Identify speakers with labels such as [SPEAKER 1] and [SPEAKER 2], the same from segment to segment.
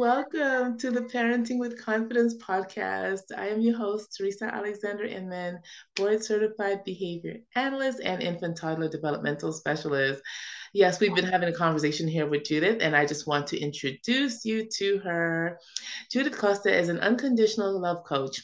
[SPEAKER 1] Welcome to the Parenting with Confidence podcast. I am your host, Theresa Alexander Inman, board certified behavior analyst and infant toddler developmental specialist. Yes, we've been having a conversation here with Judith, and I just want to introduce you to her. Judith Costa is an unconditional love coach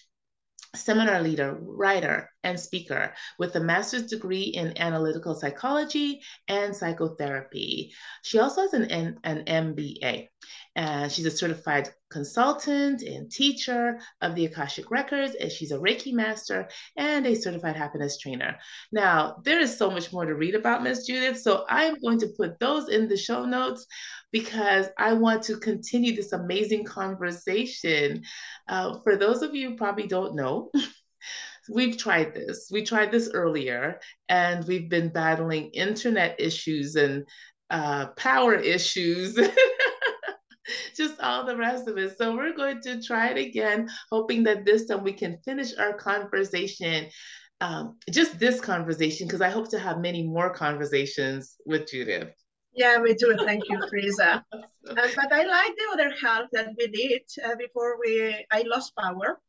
[SPEAKER 1] seminar leader, writer, and speaker with a master's degree in analytical psychology and psychotherapy. She also has an, an MBA, and she's a certified consultant and teacher of the Akashic Records, and she's a Reiki master and a certified happiness trainer. Now, there is so much more to read about Miss Judith, so I'm going to put those in the show notes because I want to continue this amazing conversation. Uh, for those of you probably don't know, we've tried this. We tried this earlier, and we've been battling internet issues and uh, power issues. just all the rest of it. So we're going to try it again, hoping that this time we can finish our conversation. Um, just this conversation, because I hope to have many more conversations with Judith.
[SPEAKER 2] Yeah, me too. Thank you, Theresa. uh, but I like the other half that we did uh, before we I lost power.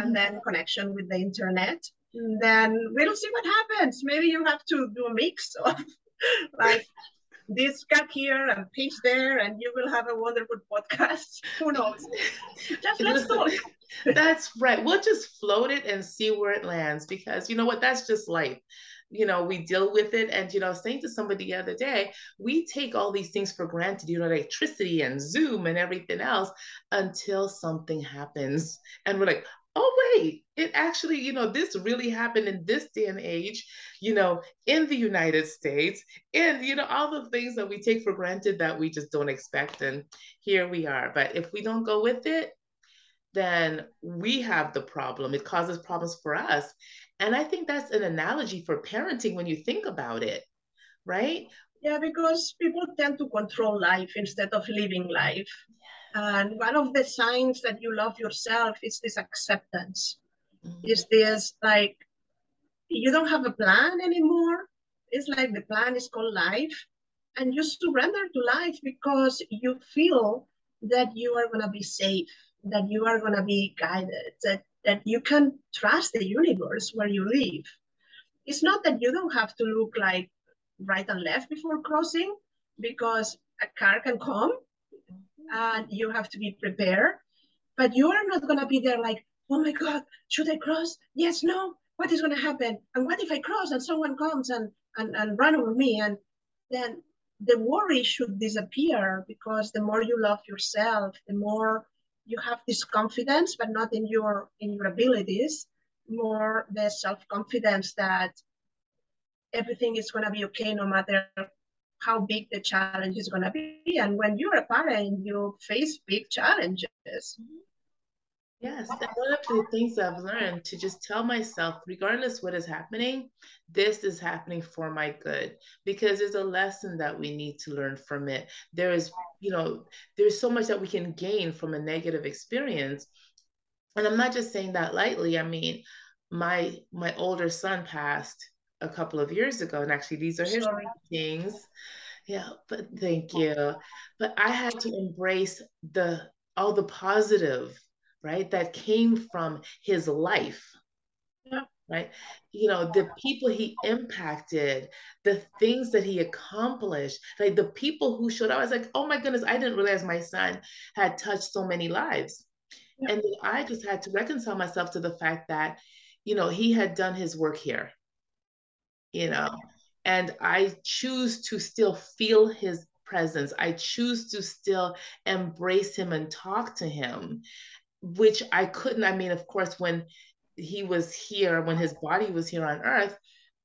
[SPEAKER 2] And then mm-hmm. connection with the internet. And then we'll see what happens. Maybe you have to do a mix of like this cut here and pitch there, and you will have a wonderful podcast. Who knows? Just let's talk.
[SPEAKER 1] That's right. We'll just float it and see where it lands because you know what? That's just life. You know, we deal with it. And, you know, saying to somebody the other day, we take all these things for granted, you know, electricity and Zoom and everything else until something happens. And we're like, oh wait it actually you know this really happened in this day and age you know in the united states. And you know all the things that we take for granted that we just don't expect and here we are. But if we don't go with it then we have the problem. It causes problems for us. And i think that's an analogy for parenting when you think about it right?
[SPEAKER 2] Yeah because people tend to control life instead of living life and one of the signs that you love yourself is this acceptance. Mm-hmm. Is this like you don't have a plan anymore? It's like the plan is called life. And you surrender to life because you feel that you are going to be safe, that you are going to be guided, that, that you can trust the universe where you live. It's not that you don't have to look like right and left before crossing because a car can come and you have to be prepared. But you are not going to be there like, oh my God, should I cross? Yes, no. What is going to happen? And what if I cross and someone comes and, and, and run over me? And then the worry should disappear because the more you love yourself, the more you have this confidence, but not in your in your abilities, more the self-confidence that everything is going to be okay no matter how big the challenge is going to be. And when you're a parent, you face big challenges.
[SPEAKER 1] Yes, and one of the things I've learned to just tell myself, regardless what is happening, this is happening for my good because there's a lesson that we need to learn from it. There is, you know, there's so much that we can gain from a negative experience. And I'm not just saying that lightly. I mean, my my older son passed a couple of years ago. And actually, these are his Sorry. things. Yeah, but thank you. But I had to embrace the all the positive, right, that came from his life. Yeah. Right. You know, the people he impacted, the things that he accomplished, like the people who showed up. I was like, oh my goodness, I didn't realize my son had touched so many lives. Yeah. And I just had to reconcile myself to the fact that, you know, he had done his work here you know and i choose to still feel his presence. I choose to still embrace him and talk to him which i couldn't. I mean of course when he was here when his body was here on earth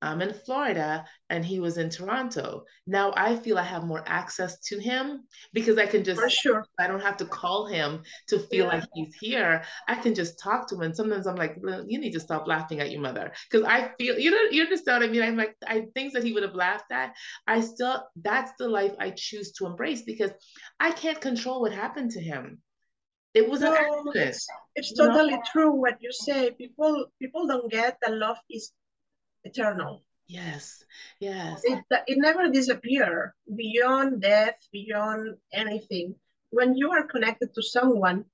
[SPEAKER 1] I'm in Florida and he was in Toronto. Now I feel I have more access to him because I can just,
[SPEAKER 2] For sure.
[SPEAKER 1] I don't have to call him to feel yeah. like he's here. I can just talk to him. And sometimes I'm like, you need to stop laughing at your mother. Cause I feel, you know, you understand what I mean? I'm like, I things that he would have laughed at. I still, that's the life I choose to embrace because I can't control what happened to him. It was no, an accident.
[SPEAKER 2] It's, it's totally know? true what you say. People people don't get that love is eternal.
[SPEAKER 1] Yes, yes.
[SPEAKER 2] It, it never disappear beyond death, beyond anything. when you are connected to someone,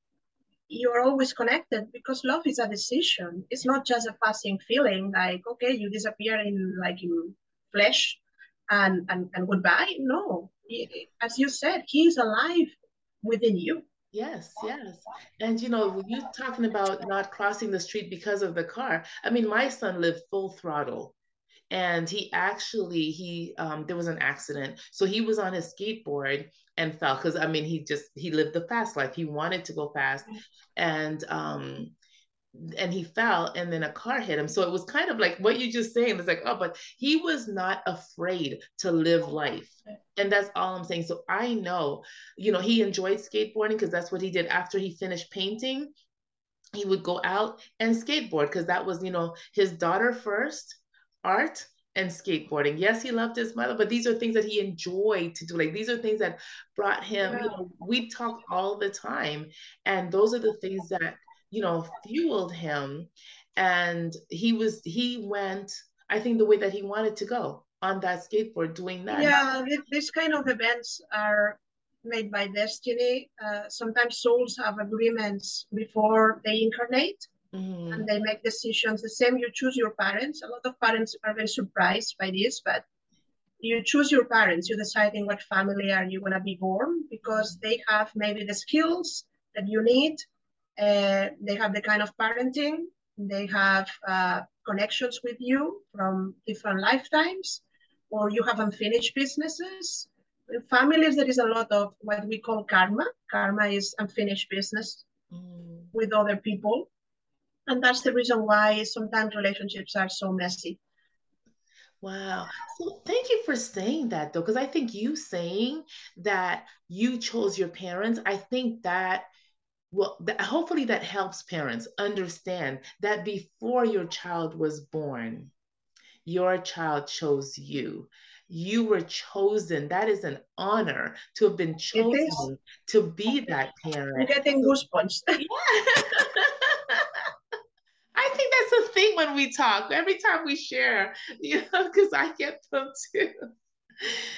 [SPEAKER 2] you're always connected because love is a decision. It's not just a passing feeling like, okay, you disappear in like in flesh and, and, and goodbye. No, as you said, he is alive within you.
[SPEAKER 1] Yes, yes. And you know, you're talking about not crossing the street because of the car, I mean, my son lived full throttle and he actually he um there was an accident so he was on his skateboard and fell because I mean he just he lived the fast life. He wanted to go fast, and um and he fell and then a car hit him. So it was kind of like what you just saying. It's like, oh, but he was not afraid to live life. And that's all I'm saying. So I know, you know, he enjoyed skateboarding because that's what he did after he finished painting. He would go out and skateboard because that was, you know, his daughter first, art, and skateboarding. Yes, he loved his mother, but these are things that he enjoyed to do. Like these are things that brought him, yeah. you know, we talk all the time. And those are the things that, you know, fueled him. And he was, he went, I think the way that he wanted to go on that skateboard doing that.
[SPEAKER 2] Yeah, this kind of events are made by destiny. Uh, sometimes souls have agreements before they incarnate mm-hmm. and they make decisions the same. You choose your parents. A lot of parents are very surprised by this but you choose your parents. You decide in what family are you going to be born because they have maybe the skills that you need. Uh, they have the kind of parenting. They have uh, connections with you from different lifetimes or you have unfinished businesses in families there is a lot of what we call karma karma is unfinished business mm. with other people and that's the reason why sometimes relationships are so messy
[SPEAKER 1] Wow. So thank you for saying that though, because I think you saying that you chose your parents, I think that well, that, hopefully that helps parents understand that before your child was born, your child chose you. You were chosen. That is an honor to have been chosen to be that parent.
[SPEAKER 2] I'm getting goosebumps. yeah.
[SPEAKER 1] I think that's a thing when we talk. Every time we share, you know, because I get them too.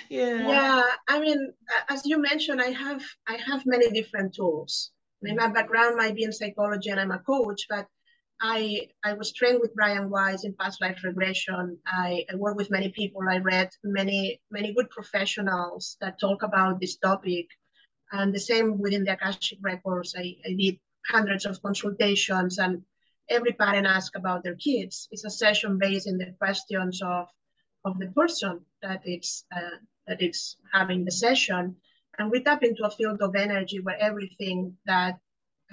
[SPEAKER 2] yeah. Yeah. I mean, as you mentioned, I have I have many different tools. I mean, my background might be in psychology and I'm a coach, but I I was trained with Brian Weiss in past life regression. I, I work with many people. I read many many good professionals that talk about this topic. And the same within the Akashic records. I, I did hundreds of consultations and every parent asks about their kids. It's a session based in the questions of, of the person that it's, uh, that it's having the session. And we tap into a field of energy where everything that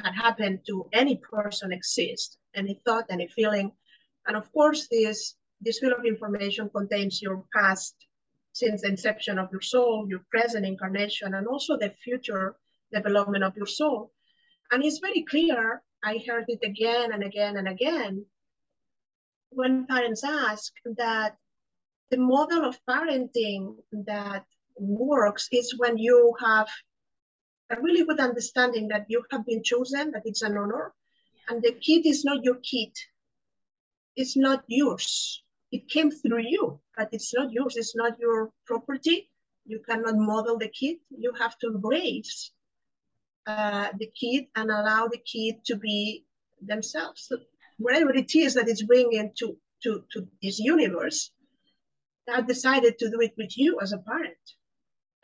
[SPEAKER 2] had happened to any person exists, any thought, any feeling. And of course, this, this field of information contains your past since the inception of your soul, your present incarnation, and also the future development of your soul. And it's very clear I heard it again and again and again when parents ask that the model of parenting that works is when you have a really good understanding that you have been chosen, that it's an honor, and the kid is not your kid. It's not yours. It came through you, but it's not yours. It's not your property. You cannot model the kid. You have to embrace uh, the kid and allow the kid to be themselves. So whatever it is that it's bringing to, to, to this universe, I decided to do it with you as a parent.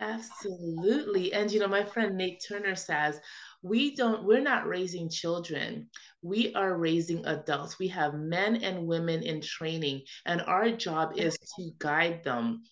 [SPEAKER 1] Absolutely. And you know, my friend Nate Turner says, we don't, we're not raising children. We are raising adults. We have men and women in training, and our job is to guide them,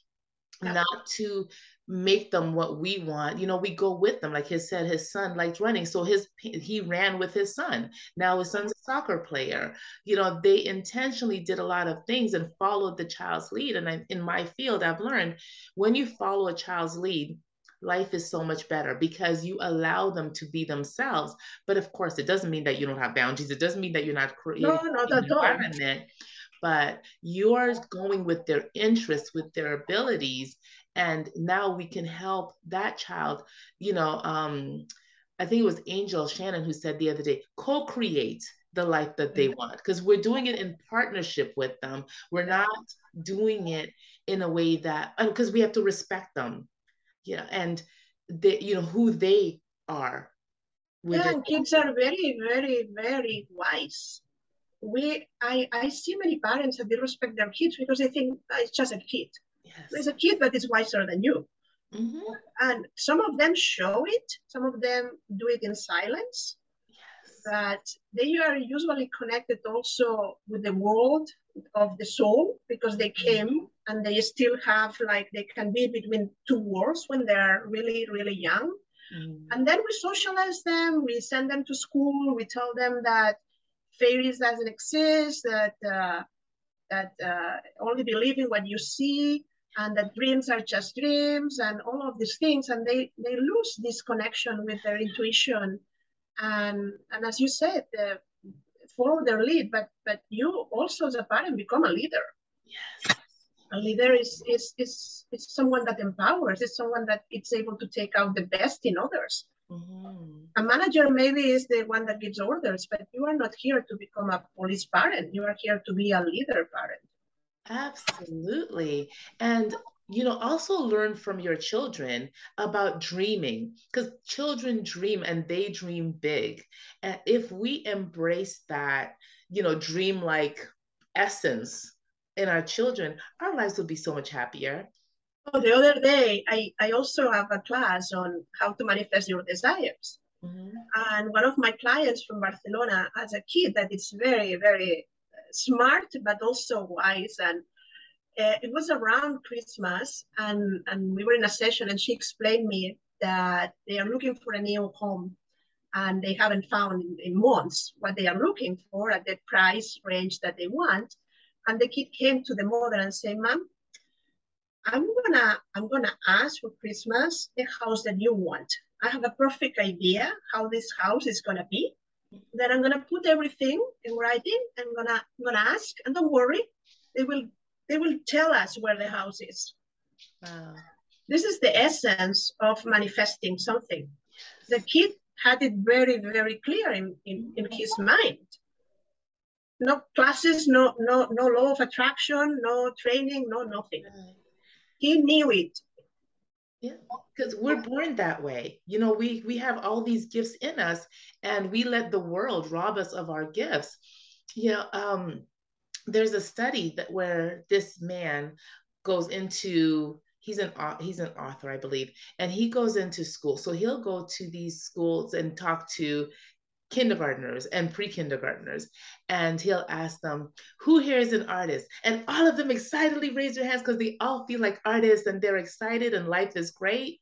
[SPEAKER 1] not to make them what we want you know we go with them like he said his son liked running so his he ran with his son. Now his son's a soccer player. You know they intentionally did a lot of things and followed the child's lead and I, in my field i've learned when you follow a child's lead life is so much better because you allow them to be themselves. But of course it doesn't mean that you don't have boundaries. It doesn't mean that you're not creating no, not an environment but you're going with their interests with their abilities and now we can help that child you know um i think it was angel shannon who said the other day co-create the life that they want because we're doing it in partnership with them we're not doing it in a way that because we have to respect them yeah and they you know who they are.
[SPEAKER 2] Yeah, kids are very, very, very wise. We, I, I see many parents that they respect their kids because they think oh, it's just a kid. Yes. It's a kid that is wiser than you. Mm-hmm. And some of them show it, some of them do it in silence. Yes. But they are usually connected also with the world of the soul because they mm-hmm. came and they still have like they can be between two worlds when they're really, really young. Mm. And then we socialize them, we send them to school, we tell them that fairies doesn't exist, that uh, that uh, only believe in what you see, and that dreams are just dreams and all of these things and they they lose this connection with their intuition. And and as you said uh, follow their lead but but you also as a parent become a leader. Yes. A leader is is is, is someone that empowers is someone that it's able to take out the best in others mm-hmm. a manager maybe is the one that gives orders but you are not here to become a police parent you are here to be a leader parent
[SPEAKER 1] Absolutely. And you know, also learn from your children about dreaming because children dream and they dream big. And if we embrace that, you know, dream like essence in our children, our lives will be so much happier.
[SPEAKER 2] The other day, I, I also have a class on how to manifest your desires. Mm-hmm. And one of my clients from Barcelona has a kid that is very, very smart but also wise and uh, it was around christmas and and we were in a session and she explained me that they are looking for a new home and they haven't found in, in months what they are looking for at the price range that they want and the kid came to the mother and said mom i'm gonna i'm gonna ask for christmas the house that you want i have a perfect idea how this house is gonna be then I'm gonna put everything in writing. I'm gonna I'm gonna ask, and don't worry, they will they will tell us where the house is. Wow. This is the essence of manifesting something. The kid had it very very clear in, in, in his mind. No classes, no no no law of attraction, no training, no nothing. He knew it
[SPEAKER 1] yeah, because we're born that way. You know, we we have all these gifts in us, and we let the world rob us of our gifts. You know, um, there's a study that where this man goes into he's an he's an author, I believe, and he goes into school. So he'll go to these schools and talk to kindergartners and pre-kindergartners and he'll ask them who here is an artist? And all of them excitedly raise their hands because they all feel like artists and they're excited and life is great.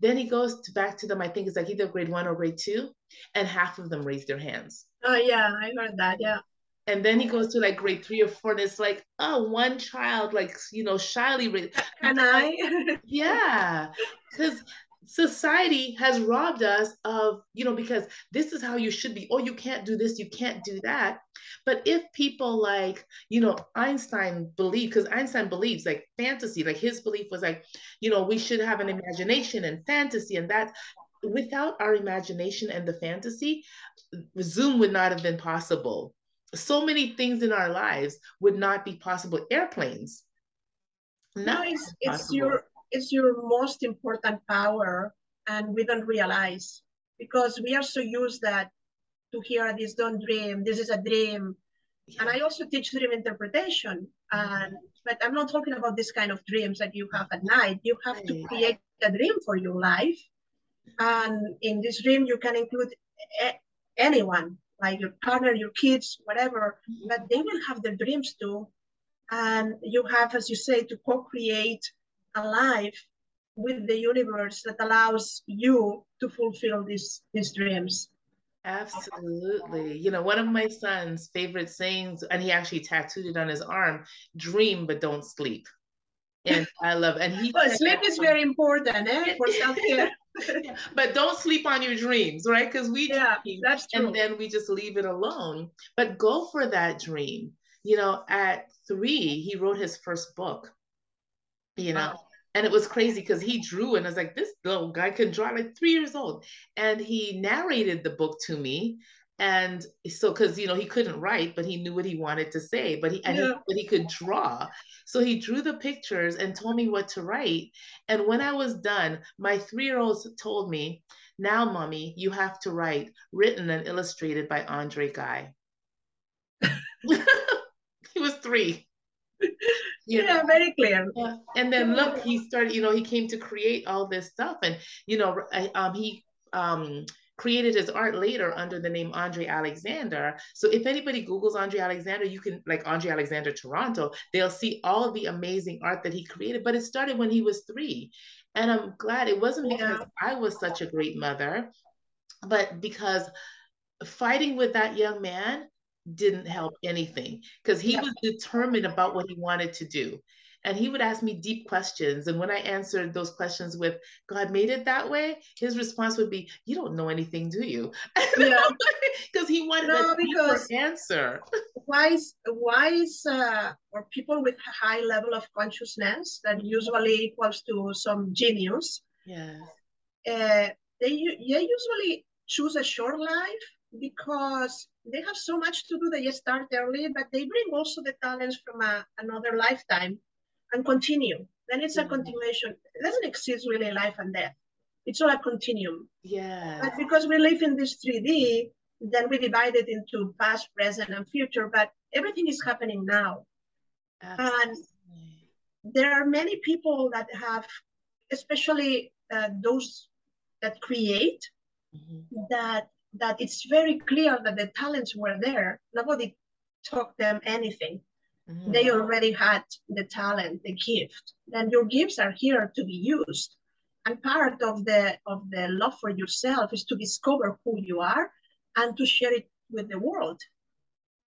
[SPEAKER 1] Then he goes to back to them i think it's like either grade one or grade two and half of them raise their hands.
[SPEAKER 2] Oh yeah i heard that yeah.
[SPEAKER 1] And then he goes to like grade three or four and it's like oh one child like you know shyly raised.
[SPEAKER 2] Can i?
[SPEAKER 1] Yeah because society has robbed us of, you know, because this is how you should be. Oh, you can't do this, you can't do that. But if people like, you know, Einstein believe, because Einstein believes like fantasy, like his belief was like, you know, we should have an imagination and fantasy, and that without our imagination and the fantasy, Zoom would not have been possible. So many things in our lives would not be possible. Airplanes.
[SPEAKER 2] No, it's, it's your is your most important power and we don't realize because we are so used that to hear this don't dream this is a dream. Yeah. and i also teach dream interpretation. And but i'm not talking about this kind of dreams that you have at night. You have to create a dream for your life. And in this dream you can include a- anyone like your partner your kids whatever but they will have their dreams too. And you have as you say to co-create alive with the universe that allows you to fulfill these these dreams.
[SPEAKER 1] Absolutely. You know one of my son's favorite sayings and he actually tattooed it on his arm dream but don't sleep. And i love and he
[SPEAKER 2] well, sleep is very important eh, for self-care.
[SPEAKER 1] But don't sleep on your dreams right? Because we
[SPEAKER 2] yeah dream, that's true.
[SPEAKER 1] and then we just leave it alone. But go for that dream. You know at three he wrote his first book you know wow and it was crazy because he drew and I was like, this little guy can draw like three years old. And he narrated the book to me. And so, because you know he couldn't write, but he knew what he wanted to say, but he, yeah. he but he could draw. So he drew the pictures and told me what to write. And when I was done, my three year old told me now, mommy, you have to write written and illustrated by Andre Guy. he was three.
[SPEAKER 2] yeah, know? very clear. Yeah.
[SPEAKER 1] And then look, he started, you know, he came to create all this stuff. And, you know, um, he um, created his art later under the name Andre Alexander. So if anybody Googles Andre Alexander, you can like Andre Alexander Toronto, they'll see all the amazing art that he created. But it started when he was three. And I'm glad it wasn't because yeah. I was such a great mother, but because fighting with that young man didn't help anything because he yeah. was determined about what he wanted to do and he would ask me deep questions and when i answered those questions with god made it that way his response would be you don't know anything do you yeah because he wanted no, a because answer
[SPEAKER 2] wise wise uh, or people with a high level of consciousness that usually equals to some genius
[SPEAKER 1] Yeah.
[SPEAKER 2] uh, they, they usually choose a short life because they have so much to do they start early but they bring also the talents from a, another lifetime and continue. Then it's a continuation. It doesn't exist really life and death. It's all a continuum.
[SPEAKER 1] Yeah.
[SPEAKER 2] But because we live in this 3D, then we divide it into past, present, and future. But everything is happening now. Absolutely. And there are many people that have, especially uh, those that create, mm-hmm. that that it's very clear that the talents were there. Nobody taught them anything. Mm-hmm. They already had the talent, the gift. Then your gifts are here to be used. And part of the of the love for yourself is to discover who you are and to share it with the world.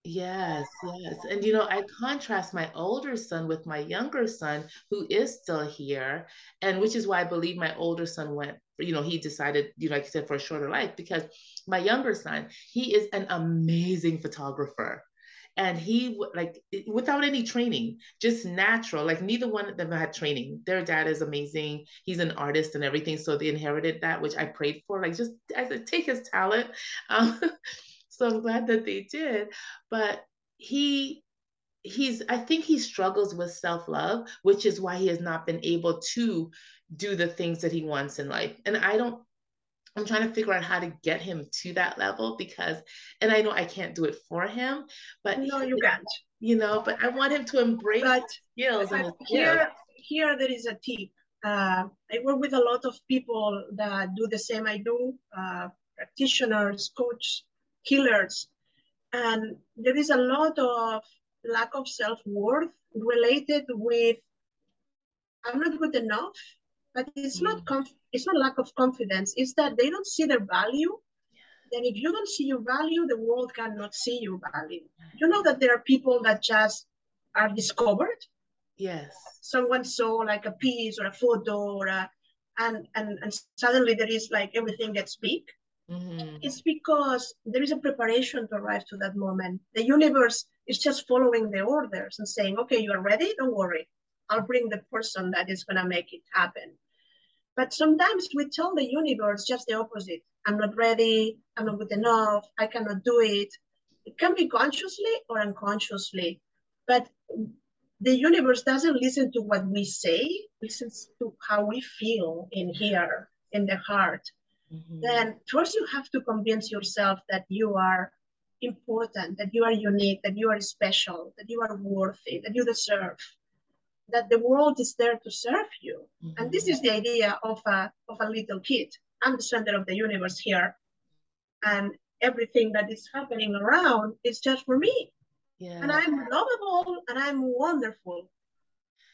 [SPEAKER 1] Yes, yes. And you know, I contrast my older son with my younger son who is still here. And which is why I believe my older son went, you know, he decided, you know, like you said, for a shorter life because my younger son, he is an amazing photographer and he like without any training just natural like neither one of them had training their dad is amazing he's an artist and everything so they inherited that which i prayed for like just as a take his talent um, so i'm glad that they did but he he's i think he struggles with self-love which is why he has not been able to do the things that he wants in life and i don't I'm trying to figure out how to get him to that level because, and I know I can't do it for him, but
[SPEAKER 2] no, you can't.
[SPEAKER 1] You know, but I want him to embrace but, skills and
[SPEAKER 2] here, here there is a tip. Uh, I work with a lot of people that do the same I do, uh, practitioners, coach, healers, and there is a lot of lack of self worth related with I'm not good enough but it's mm. not conf- it's not lack of confidence. It's that they don't see their value. Then if you don't see your value the world cannot see your value. You know that there are people that just are discovered?
[SPEAKER 1] Yes.
[SPEAKER 2] Someone saw like a piece or a photo or a and and, and suddenly there is like everything gets big mm-hmm. it's because there is a preparation to arrive to that moment the universe is just following the orders and saying okay you are ready don't worry I'll bring the person that is going to make it happen. But sometimes we tell the universe just the opposite. I'm not ready. I'm not good enough. I cannot do it. It can be consciously or unconsciously. But the universe doesn't listen to what we say, listens to how we feel in here, in the heart. Mm-hmm. Then first you have to convince yourself that you are important, that you are unique, that you are special, that you are worthy, that you deserve that the world is there to serve you. Mm-hmm. And this is the idea of a, of a little kid. I'm the center of the universe here. And everything that is happening around is just for me. Yeah. And I'm lovable and I'm wonderful.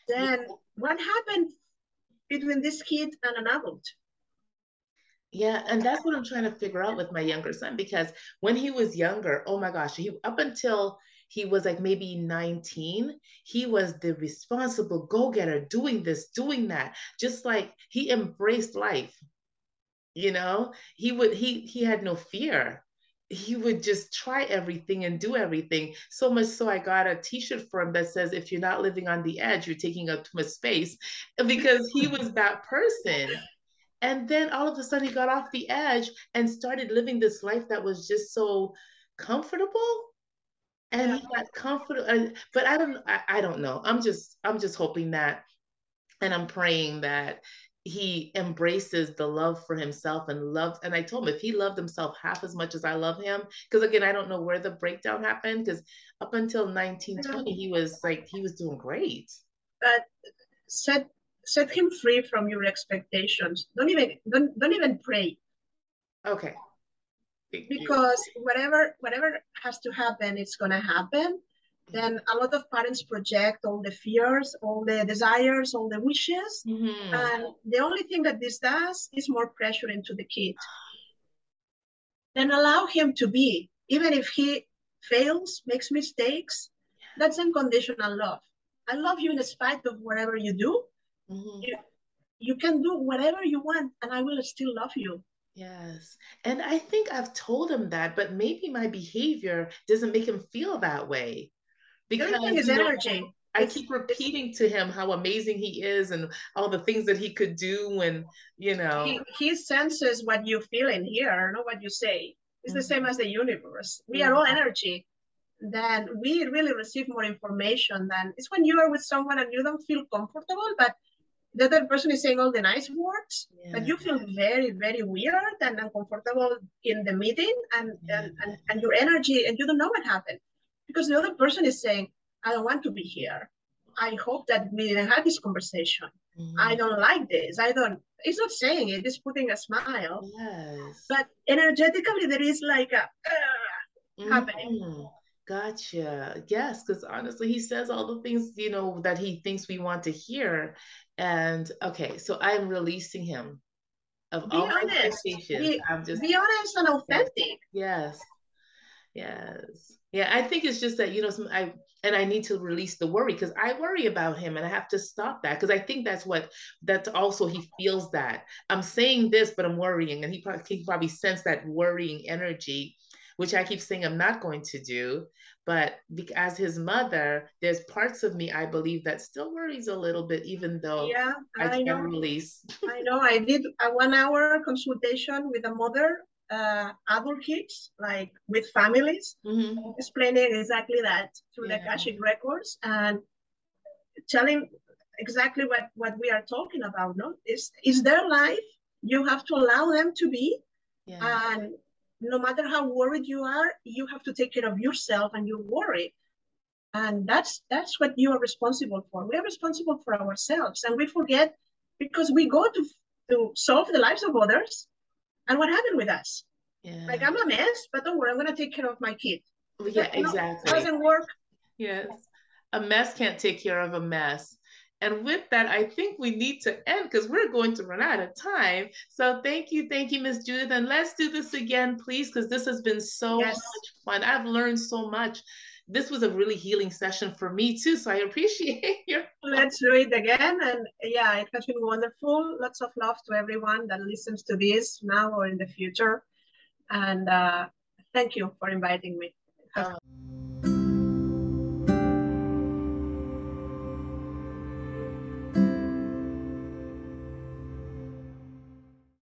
[SPEAKER 2] Then yeah. what happened between this kid and an adult?
[SPEAKER 1] Yeah, and that's what I'm trying to figure out with my younger son because when he was younger, oh my gosh, he up until he was like maybe 19 he was the responsible go-getter doing this doing that just like he embraced life you know? He would he he had no fear. He would just try everything and do everything. So much so i got a t-shirt for him that says if you're not living on the edge you're taking up too much space because he was that person and then all of a sudden he got off the edge and started living this life that was just so comfortable. And yeah. he got comfortable uh, but i don't I, I don't know. I'm just i'm just hoping that and i'm praying that he embraces the love for himself and loves and i told him if he loved himself half as much as i love him because again i don't know where the breakdown happened because up until 1920 he was like he was doing great.
[SPEAKER 2] But set set him free from your expectations don't even don't, don't even pray
[SPEAKER 1] okay
[SPEAKER 2] because whatever whatever has to happen it's going to happen then a lot of parents project all the fears, all the desires, all the wishes. Mm-hmm. And the only thing that this does is more pressure into the kid. Then allow him to be, even if he fails, makes mistakes, that's unconditional love. I love you in spite of whatever you do. Mm-hmm. You, you can do whatever you want, and I will still love you.
[SPEAKER 1] Yes. And I think I've told him that, but maybe my behavior doesn't make him feel that way
[SPEAKER 2] because his energy.
[SPEAKER 1] Know, I keep repeating to him how amazing he is and all the things that he could do and you know
[SPEAKER 2] he, he senses what you feel in here, not what you say. It's mm-hmm. the same as the universe. We mm-hmm. are all energy. Then we really receive more information than it's when you are with someone and you don't feel comfortable, but the other person is saying all the nice words, yeah. but you feel very, very weird and uncomfortable in the meeting and, yeah. and, and, and your energy and you don't know what happened because the other person is saying, I don't want to be here. I hope that we didn't have this conversation. Mm-hmm. I don't like this. I don't. It's not saying it. It's putting a smile. Yes. But energetically, there is like a uh, mm-hmm. happening.
[SPEAKER 1] Gotcha. Yes, because honestly, he says all the things you know that he thinks we want to hear, and okay, so I'm releasing him of
[SPEAKER 2] be
[SPEAKER 1] all
[SPEAKER 2] honest. expectations. Be, I'm just be honest and authentic.
[SPEAKER 1] Yes. Yes. Yeah, I think it's just that you know, some, I and I need to release the worry because I worry about him and I have to stop that because I think that's what that's also he feels that I'm saying this, but I'm worrying, and he probably he probably sense that worrying energy, which I keep saying I'm not going to do. But as his mother, there's parts of me I believe that still worries a little bit, even though
[SPEAKER 2] yeah, I, I
[SPEAKER 1] know. release.
[SPEAKER 2] I know. I did a one hour consultation with a mother uh, adult kids, like with families, mm-hmm. explaining exactly that through yeah. the Akashic records and telling exactly what, what we are talking about. No, is is their life. You have to allow them to be, yeah. and no matter how worried you are, you have to take care of yourself and your worry. And that's that's what you are responsible for. We are responsible for ourselves, and we forget because we go to to solve the lives of others and what happened with us? Yeah. Like I'm a mess, but don't worry, I'm gonna take care of my kid.
[SPEAKER 1] Yeah, exactly.
[SPEAKER 2] doesn't work.
[SPEAKER 1] Yes. A mess can't take care of a mess. And with that, I think we need to end because we're going to run out of time. So thank you, thank you, Miss Judith. And let's do this again, please, because this has been so yes. much fun. I've learned so much. This was a really healing session for me too. So I appreciate your
[SPEAKER 2] let's do it again. And yeah, it has been wonderful. Lots of love to everyone that listens to this now or in the future. And uh, thank you for inviting me.